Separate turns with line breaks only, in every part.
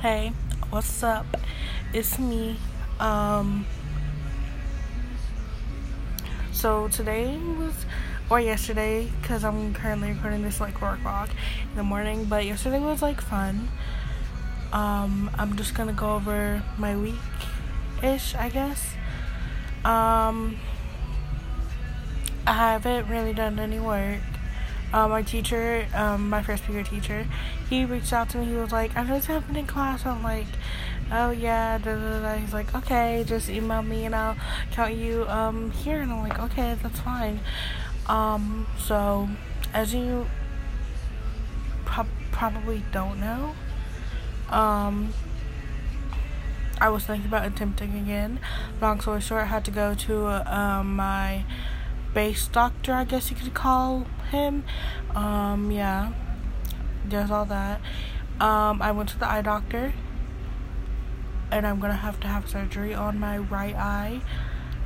Hey, what's up? It's me. Um so today was or yesterday because I'm currently recording this like 4 o'clock in the morning, but yesterday was like fun. Um, I'm just gonna go over my week ish, I guess. Um, I haven't really done any work uh, my teacher, um, my first period teacher, he reached out to me. He was like, I know it's happening in class. I'm like, oh yeah, da, da, da. He's like, okay, just email me and I'll count you um, here. And I'm like, okay, that's fine. Um, so, as you pro- probably don't know, um, I was thinking about attempting again. Long story short, I had to go to uh, my base doctor, I guess you could call him. Um, yeah, there's all that. Um, I went to the eye doctor, and I'm gonna have to have surgery on my right eye.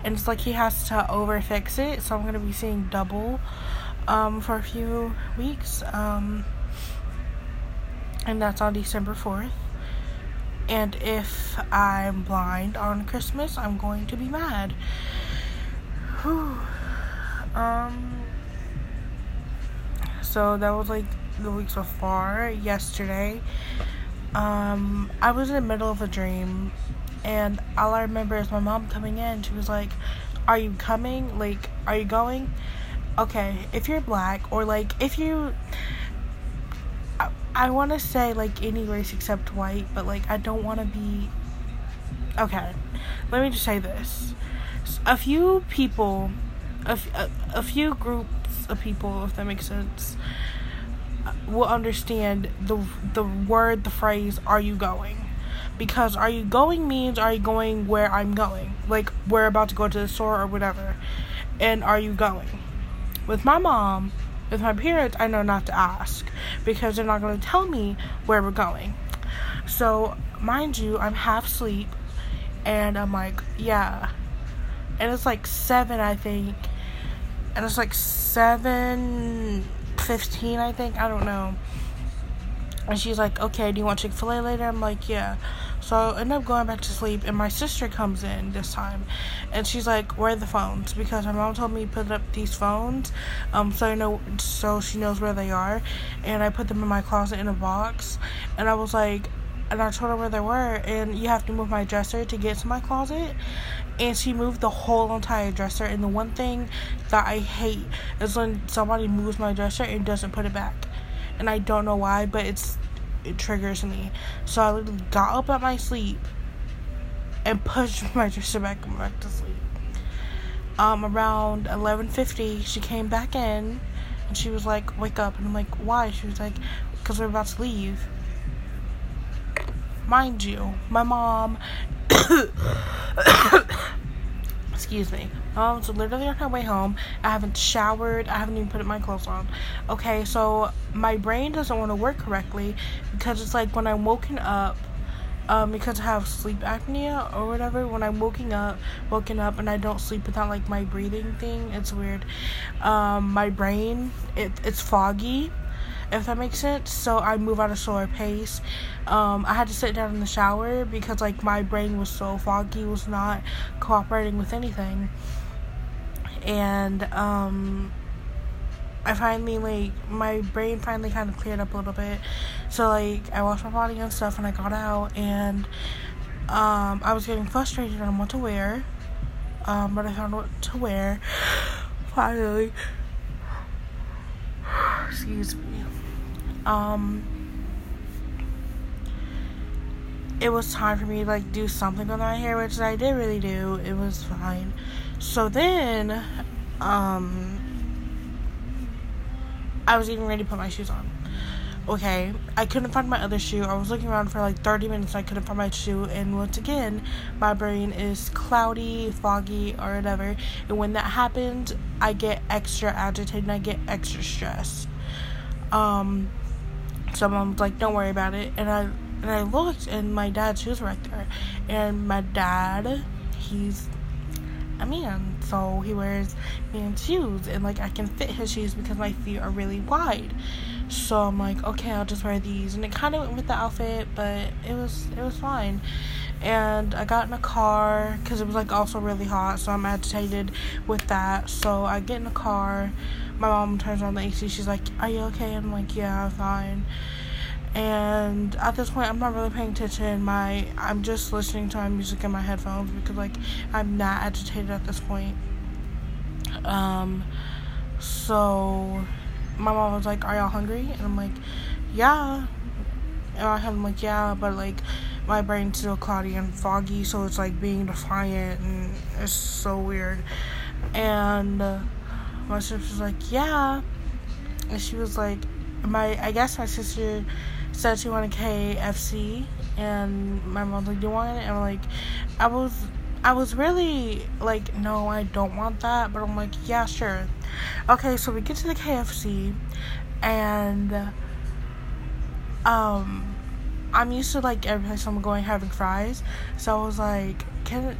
And it's like he has to over fix it, so I'm gonna be seeing double um, for a few weeks. Um, and that's on December 4th. And if I'm blind on Christmas, I'm going to be mad. Whew. Um, so that was like the week so far. Yesterday, um, I was in the middle of a dream, and all I remember is my mom coming in. She was like, "Are you coming? Like, are you going?" Okay, if you're black or like if you I, want to say like any race except white, but like I don't want to be Okay. Let me just say this. A few people a, a, few groups of people, if that makes sense, will understand the the word, the phrase, "Are you going?" Because "Are you going?" means "Are you going where I'm going?" Like we're about to go to the store or whatever, and "Are you going?" With my mom, with my parents, I know not to ask because they're not going to tell me where we're going. So, mind you, I'm half asleep, and I'm like, yeah, and it's like seven, I think and it's like 7.15 i think. I don't know. And she's like okay do you want chick-fil-a later? I'm like yeah. So i end up going back to sleep and my sister comes in this time. And she's like where are the phones? Because my mom told me to put up these phones um so i know so she knows where they are. And i put them in my closet in a box. And i was like and I told her where they were, and you have to move my dresser to get to my closet. And she moved the whole entire dresser. And the one thing that I hate is when somebody moves my dresser and doesn't put it back. And I don't know why, but it's it triggers me. So I literally got up at my sleep and pushed my dresser back and back to sleep. Um, around eleven fifty, she came back in, and she was like, "Wake up!" And I'm like, "Why?" She was like, "Cause we're about to leave." mind you, my mom. Excuse me. Um, so literally on my way home, I haven't showered. I haven't even put my clothes on. Okay, so my brain doesn't want to work correctly because it's like when I'm woken up, um, because I have sleep apnea or whatever. When I'm woken up, woken up, and I don't sleep without like my breathing thing, it's weird. Um, my brain, it it's foggy if that makes sense. So I move at a slower pace. Um, I had to sit down in the shower because like my brain was so foggy, was not cooperating with anything, and um, I finally like my brain finally kind of cleared up a little bit. So like I washed my body and stuff, and I got out, and um, I was getting frustrated on what to wear. Um, but I found what to wear finally. Excuse me um it was time for me to like do something with my hair which i did really do. It was fine. So then um i was even ready to put my shoes on. Okay. I couldn't find my other shoe. I was looking around for like 30 minutes. I couldn't find my shoe. And once again my brain is cloudy foggy or whatever. And when that happens i get extra agitated and i get extra stressed. Um so mom's like, "Don't worry about it." And I and I looked, and my dad's shoes were right there. And my dad, he's a man, so he wears man's shoes, and like I can fit his shoes because my feet are really wide. So I'm like, okay, I'll just wear these, and it kind of went with the outfit, but it was it was fine. And I got in a car because it was like also really hot, so I'm agitated with that. So I get in the car. My mom turns on the AC. She's like, "Are you okay?" I'm like, "Yeah, I'm fine." and at this point i'm not really paying attention my i'm just listening to my music in my headphones because like i'm not agitated at this point um so my mom was like are y'all hungry and i'm like yeah and i'm like yeah but like my brain's still cloudy and foggy so it's like being defiant and it's so weird and uh, my sister's like yeah and she was like my i guess my sister said she wanted KFC, and my mom's like, "Do you want it?" And I'm like, I was, I was really like, "No, I don't want that," but I'm like, "Yeah, sure." Okay, so we get to the KFC, and um, I'm used to like every place I'm going having fries, so I was like, "Can."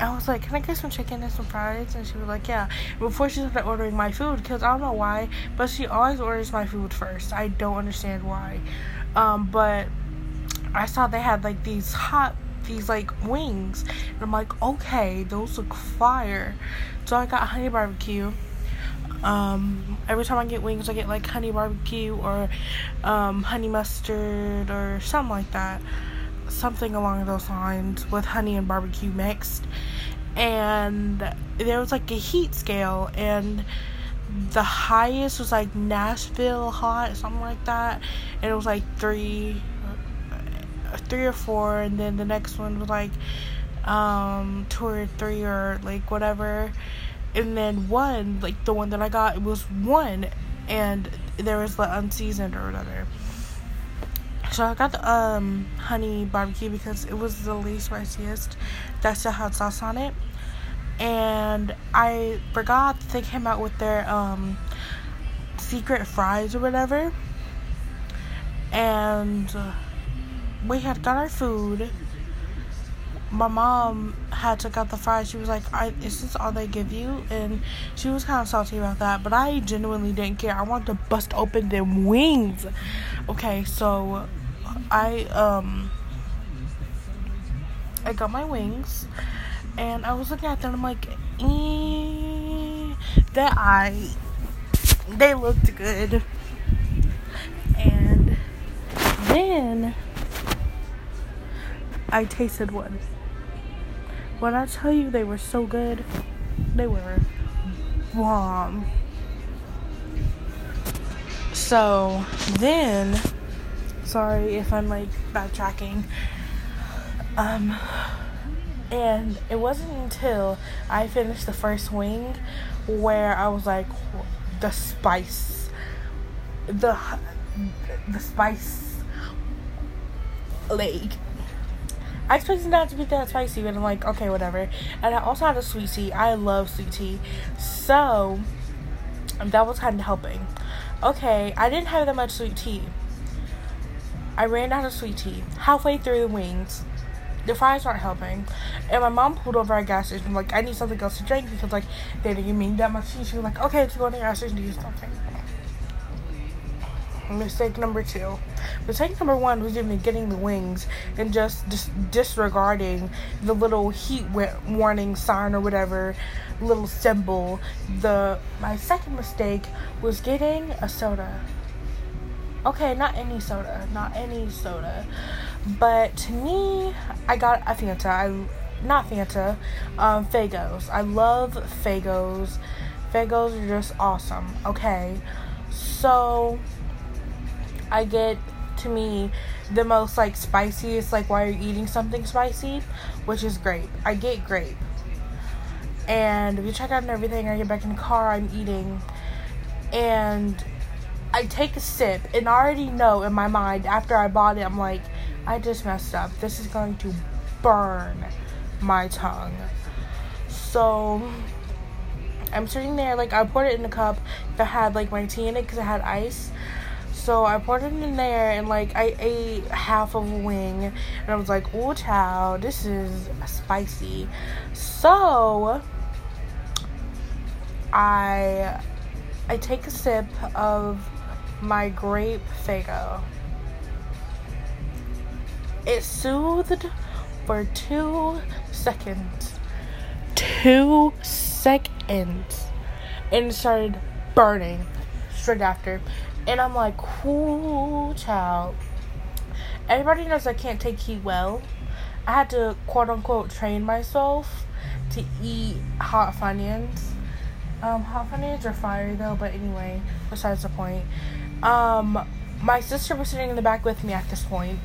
I was like, "Can I get some chicken and some fries?" And she was like, "Yeah." Before she started ordering my food, because I don't know why, but she always orders my food first. I don't understand why. Um, but I saw they had like these hot, these like wings, and I'm like, "Okay, those look fire." So I got honey barbecue. Um, every time I get wings, I get like honey barbecue or um, honey mustard or something like that something along those lines with honey and barbecue mixed. And there was like a heat scale, and the highest was like Nashville hot, something like that. And it was like three, three or four, and then the next one was like um two or three or like whatever. And then one, like the one that I got, it was one, and there was the unseasoned or whatever. So I got the um, honey barbecue because it was the least spiciest. That still had sauce on it. And I forgot they came out with their um, secret fries or whatever. And we had got our food. My mom had took out the fries. She was like, "Is this all they give you?" And she was kind of salty about that. But I genuinely didn't care. I wanted to bust open them wings. Okay, so I um I got my wings and I was looking at them I'm like eh, that I they looked good and then I tasted one when I tell you they were so good they were bomb so then sorry if I'm like backtracking. Um, and it wasn't until I finished the first wing where I was like, the spice, the the spice leg. I expected not to be that spicy, but I'm like, okay, whatever. And I also had a sweet tea. I love sweet tea, so that was kind of helping. Okay, I didn't have that much sweet tea. I ran out of sweet tea halfway through the wings. The fries aren't helping, and my mom pulled over at gas station. Like, I need something else to drink because like they didn't give me that much tea. She was like, okay, let's go to the gas station to use something. Mistake number two. Mistake number one was even getting the wings and just dis- disregarding the little heat warning sign or whatever little symbol. The my second mistake was getting a soda. Okay, not any soda, not any soda. But to me, I got a Fanta. I not Fanta, um, Faygos. I love Faygos. Faygos are just awesome. Okay, so I get to me the most like spiciest like why are you're eating something spicy, which is grape. I get grape, and we check out and everything. I get back in the car. I'm eating, and I take a sip and I already know in my mind after I bought it, I'm like, I just messed up. This is going to burn my tongue. So I'm sitting there, like, I poured it in a cup that had like my tea in it because it had ice. So I poured it in there and like I ate half of a wing and I was like, oh child, this is spicy. So I I take a sip of my grape Faygo. It soothed for two seconds. Two seconds. And started burning straight after. And I'm like, cool child. Everybody knows I can't take heat well. I had to quote unquote train myself to eat hot Funyuns. Um, hot Funyuns are fire though, but anyway, besides the point. Um, my sister was sitting in the back with me at this point,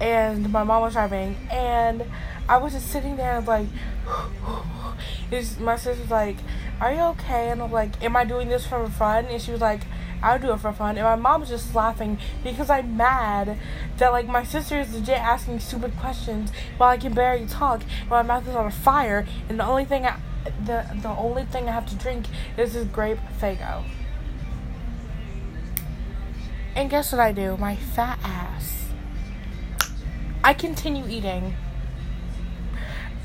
and my mom was driving, and I was just sitting there like, my sister was like, "Are you okay?" And I'm like, "Am I doing this for fun?" And she was like, "I'll do it for fun." And my mom was just laughing because I'm mad that like my sister is legit asking stupid questions while I can barely talk, while my mouth is on fire, and the only thing I, the the only thing I have to drink is this grape Faygo. And guess what I do? My fat ass. I continue eating.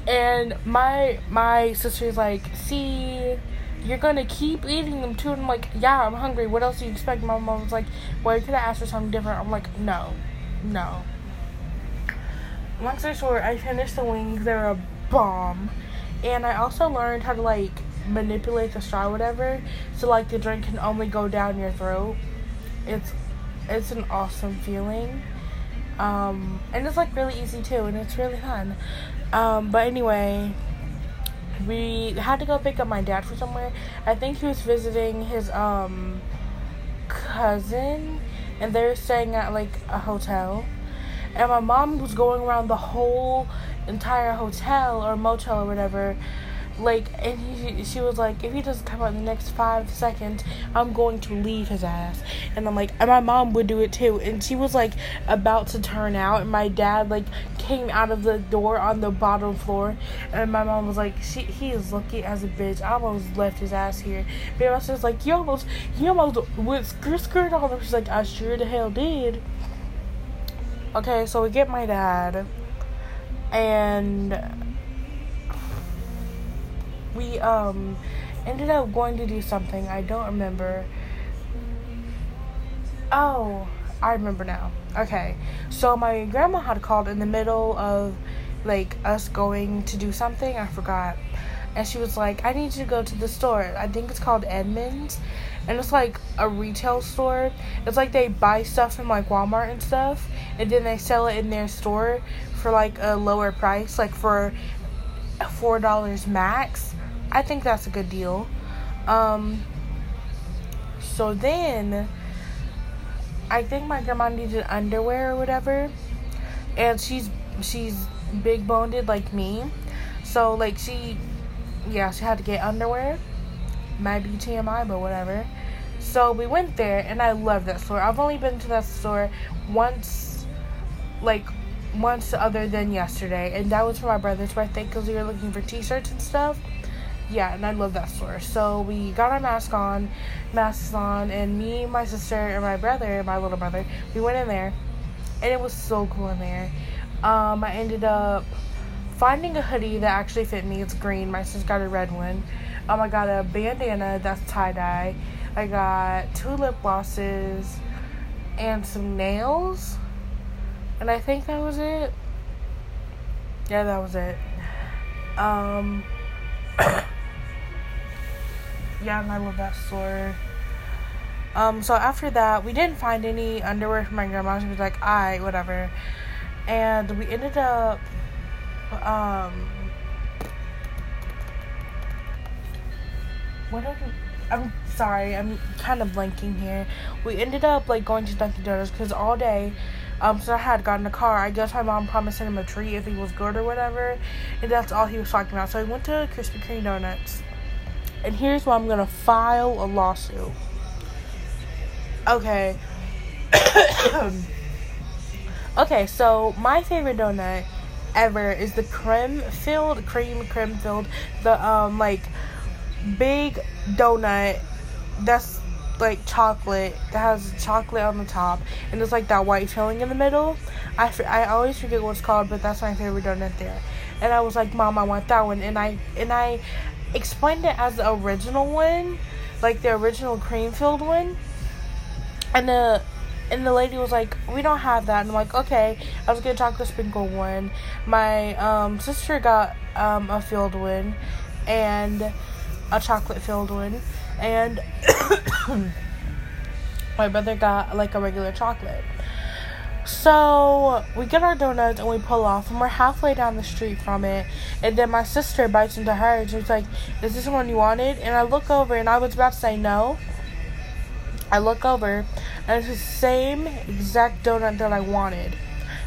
And my my sister's like, see, you're gonna keep eating them too. And I'm like, yeah, I'm hungry. What else do you expect? My mom was like, well, you could have asked for something different. I'm like, no, no. Long story short, I finished the wings. They're a bomb. And I also learned how to like manipulate the straw, whatever, so like the drink can only go down your throat. It's it's an awesome feeling. Um, and it's like really easy too, and it's really fun. Um, but anyway, we had to go pick up my dad from somewhere. I think he was visiting his um cousin, and they were staying at like a hotel. And my mom was going around the whole entire hotel or motel or whatever like and he, she was like if he doesn't come out in the next five seconds i'm going to leave his ass and i'm like and my mom would do it too and she was like about to turn out and my dad like came out of the door on the bottom floor and my mom was like she he is lucky as a bitch. I almost left his ass here. But my sister's like you almost you almost with skirt skirt on she's like i sure the hell did. Okay so we get my dad and we um ended up going to do something. I don't remember. Oh, I remember now. Okay. So my grandma had called in the middle of like us going to do something. I forgot. And she was like, I need you to go to the store. I think it's called Edmunds. And it's like a retail store. It's like they buy stuff from like Walmart and stuff. And then they sell it in their store for like a lower price. Like for $4 max. I think that's a good deal. Um, so then, I think my grandma needed underwear or whatever, and she's she's big boned like me, so like she, yeah, she had to get underwear. Might be TMI, but whatever. So we went there, and I love that store. I've only been to that store once, like once other than yesterday, and that was for my brother's birthday because we were looking for T-shirts and stuff yeah, and I love that store. So we got our mask on, masks on, and me, my sister, and my brother, my little brother, we went in there, and it was so cool in there. Um, I ended up finding a hoodie that actually fit me. It's green. My sister got a red one. Um, I got a bandana that's tie dye. I got two lip glosses and some nails, and I think that was it. Yeah, that was it. Um. Yeah, and I love that store. Um, so after that, we didn't find any underwear for my grandma. She was like, "I whatever," and we ended up, um, what are we? I'm sorry, I'm kind of blanking here. We ended up like going to Dunkin' Donuts because all day, um, so I had gotten a car. I guess my mom promised him a treat if he was good or whatever, and that's all he was talking about. So I went to Krispy Kreme Donuts and here's why I'm gonna file a lawsuit. Okay. okay, so my favorite donut ever is the creme filled, cream creme filled, the um like big donut. That's like chocolate that has chocolate on the top and it's like that white filling in the middle. I, I always forget what it's called, but that's my favorite donut there. And I was like, Mom, I want that one. And I and I explained it as the original one, like the original cream filled one. And the and the lady was like, "We don't have that." And I'm like, "Okay." I was gonna chocolate sprinkle one. My um, sister got um, a filled one, and a chocolate filled one, and my brother got like a regular chocolate. So we get our donuts and we pull off, and we're halfway down the street from it. And then my sister bites into hers. She's like, "Is this the one you wanted?" And I look over, and I was about to say no. I look over, and it's the same exact donut that I wanted,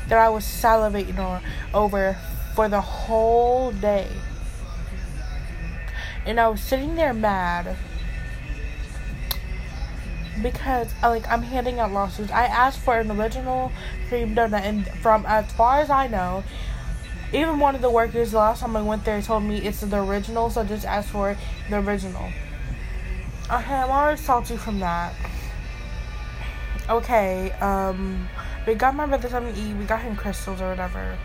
that I was salivating over for the whole day. And I was sitting there mad because like I'm handing out lawsuits. I asked for an original cream donut, and from as far as I know, even one of the workers the last time I went there told me it's the original, so just ask for the original. Okay, I'm already salty from that. Okay, um, we got my brother something to eat. We got him crystals or whatever,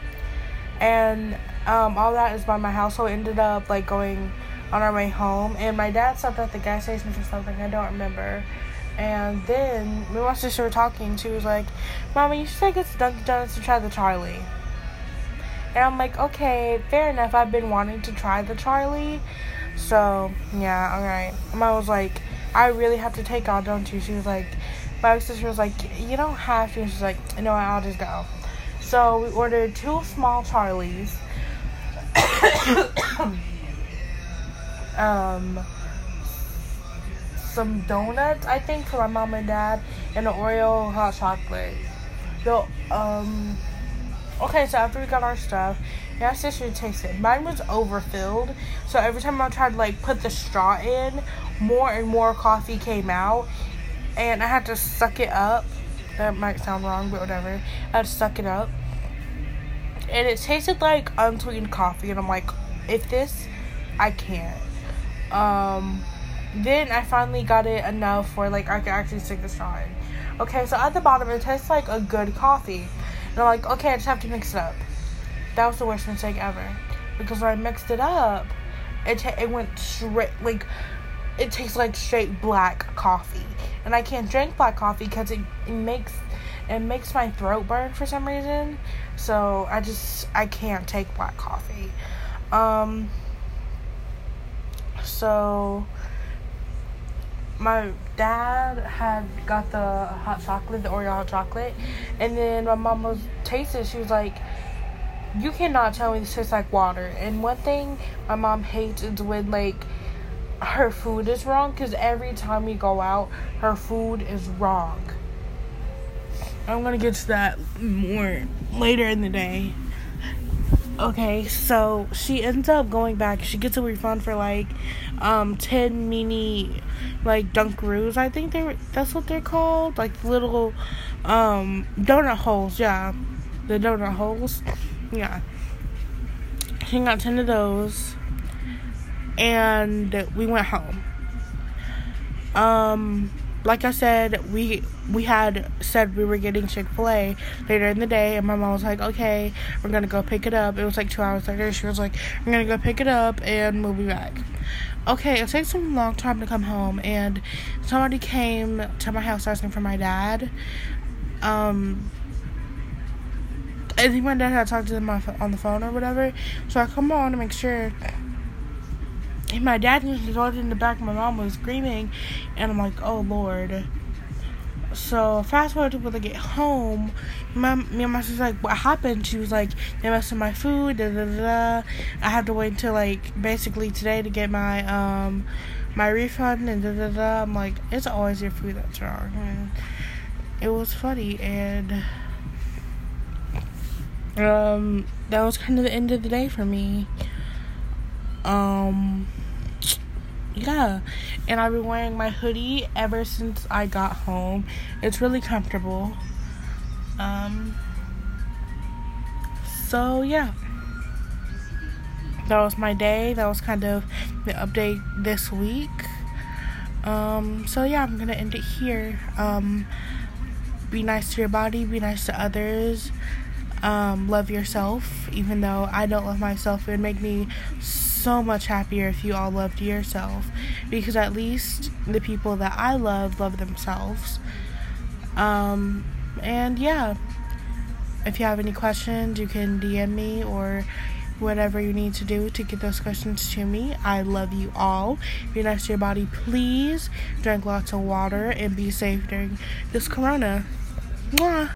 and um, all that is by my house. So ended up like going on our way home, and my dad stopped at the gas station for something I don't remember. And then and my sister were talking. She was like, "Mama, you should take us to Dunkin' Donuts to try the Charli." And I'm like, "Okay, fair enough. I've been wanting to try the Charli, so yeah, all right." Mom was like, "I really have to take out, don't you?" She was like, "My sister was like, you don't have to." She's like, "No, I'll just go." So we ordered two small Charlis. um some donuts, I think, for my mom and dad, and an Oreo hot chocolate. So, um, okay, so after we got our stuff, yeah, sister tasted. Mine was overfilled, so every time I tried to like put the straw in, more and more coffee came out, and I had to suck it up. That might sound wrong, but whatever. I had to suck it up, and it tasted like unsweetened coffee, and I'm like, if this, I can't. Um then I finally got it enough where like I could actually stick the straw in. Okay, so at the bottom it tastes like a good coffee. And I'm like, okay, I just have to mix it up. That was the worst mistake ever. Because when I mixed it up, it it went straight like it tastes like straight black coffee. And I can't drink black coffee because it, it makes it makes my throat burn for some reason. So I just I can't take black coffee. Um so my dad had got the hot chocolate, the Oreo hot chocolate, and then my mom was tasted. She was like, "You cannot tell me this tastes like water." And one thing my mom hates is when like her food is wrong, because every time we go out, her food is wrong. I'm gonna get to that more later in the day. Okay, so she ends up going back. She gets a refund for like um 10 mini like Dunkaroos. I think they are that's what they're called, like little um donut holes. Yeah, the donut holes. Yeah, she got ten of those, and we went home. Um, like I said, we we had said we were getting Chick Fil A later in the day, and my mom was like, "Okay, we're gonna go pick it up." It was like two hours later. She was like, "We're gonna go pick it up, and we'll be back." okay, it takes a long time to come home, and somebody came to my house asking for my dad. Um, I think my dad had talked to them on the phone or whatever, so I come on to make sure. And my dad was in the back. My mom was screaming, and I'm like, "Oh Lord!" So fast forward to when they get home, my me and my sister like, what happened? She was like, they messed with my food. Da, da, da, da. I had to wait until like basically today to get my um my refund and da da da. I'm like, it's always your food that's wrong. And it was funny and um that was kind of the end of the day for me. Um yeah and i've been wearing my hoodie ever since i got home it's really comfortable um so yeah that was my day that was kind of the update this week Um, so yeah, I'm gonna end it here. Um, be nice to your body, be nice to others. Um, love yourself, even though I don't love myself. It would make me so much happier if you all loved yourself because at least the people that I love love themselves. Um, and yeah, if you have any questions, you can DM me or whatever you need to do to get those questions to me. I love you all. Be nice to your body, please. Drink lots of water and be safe during this corona. Mwah.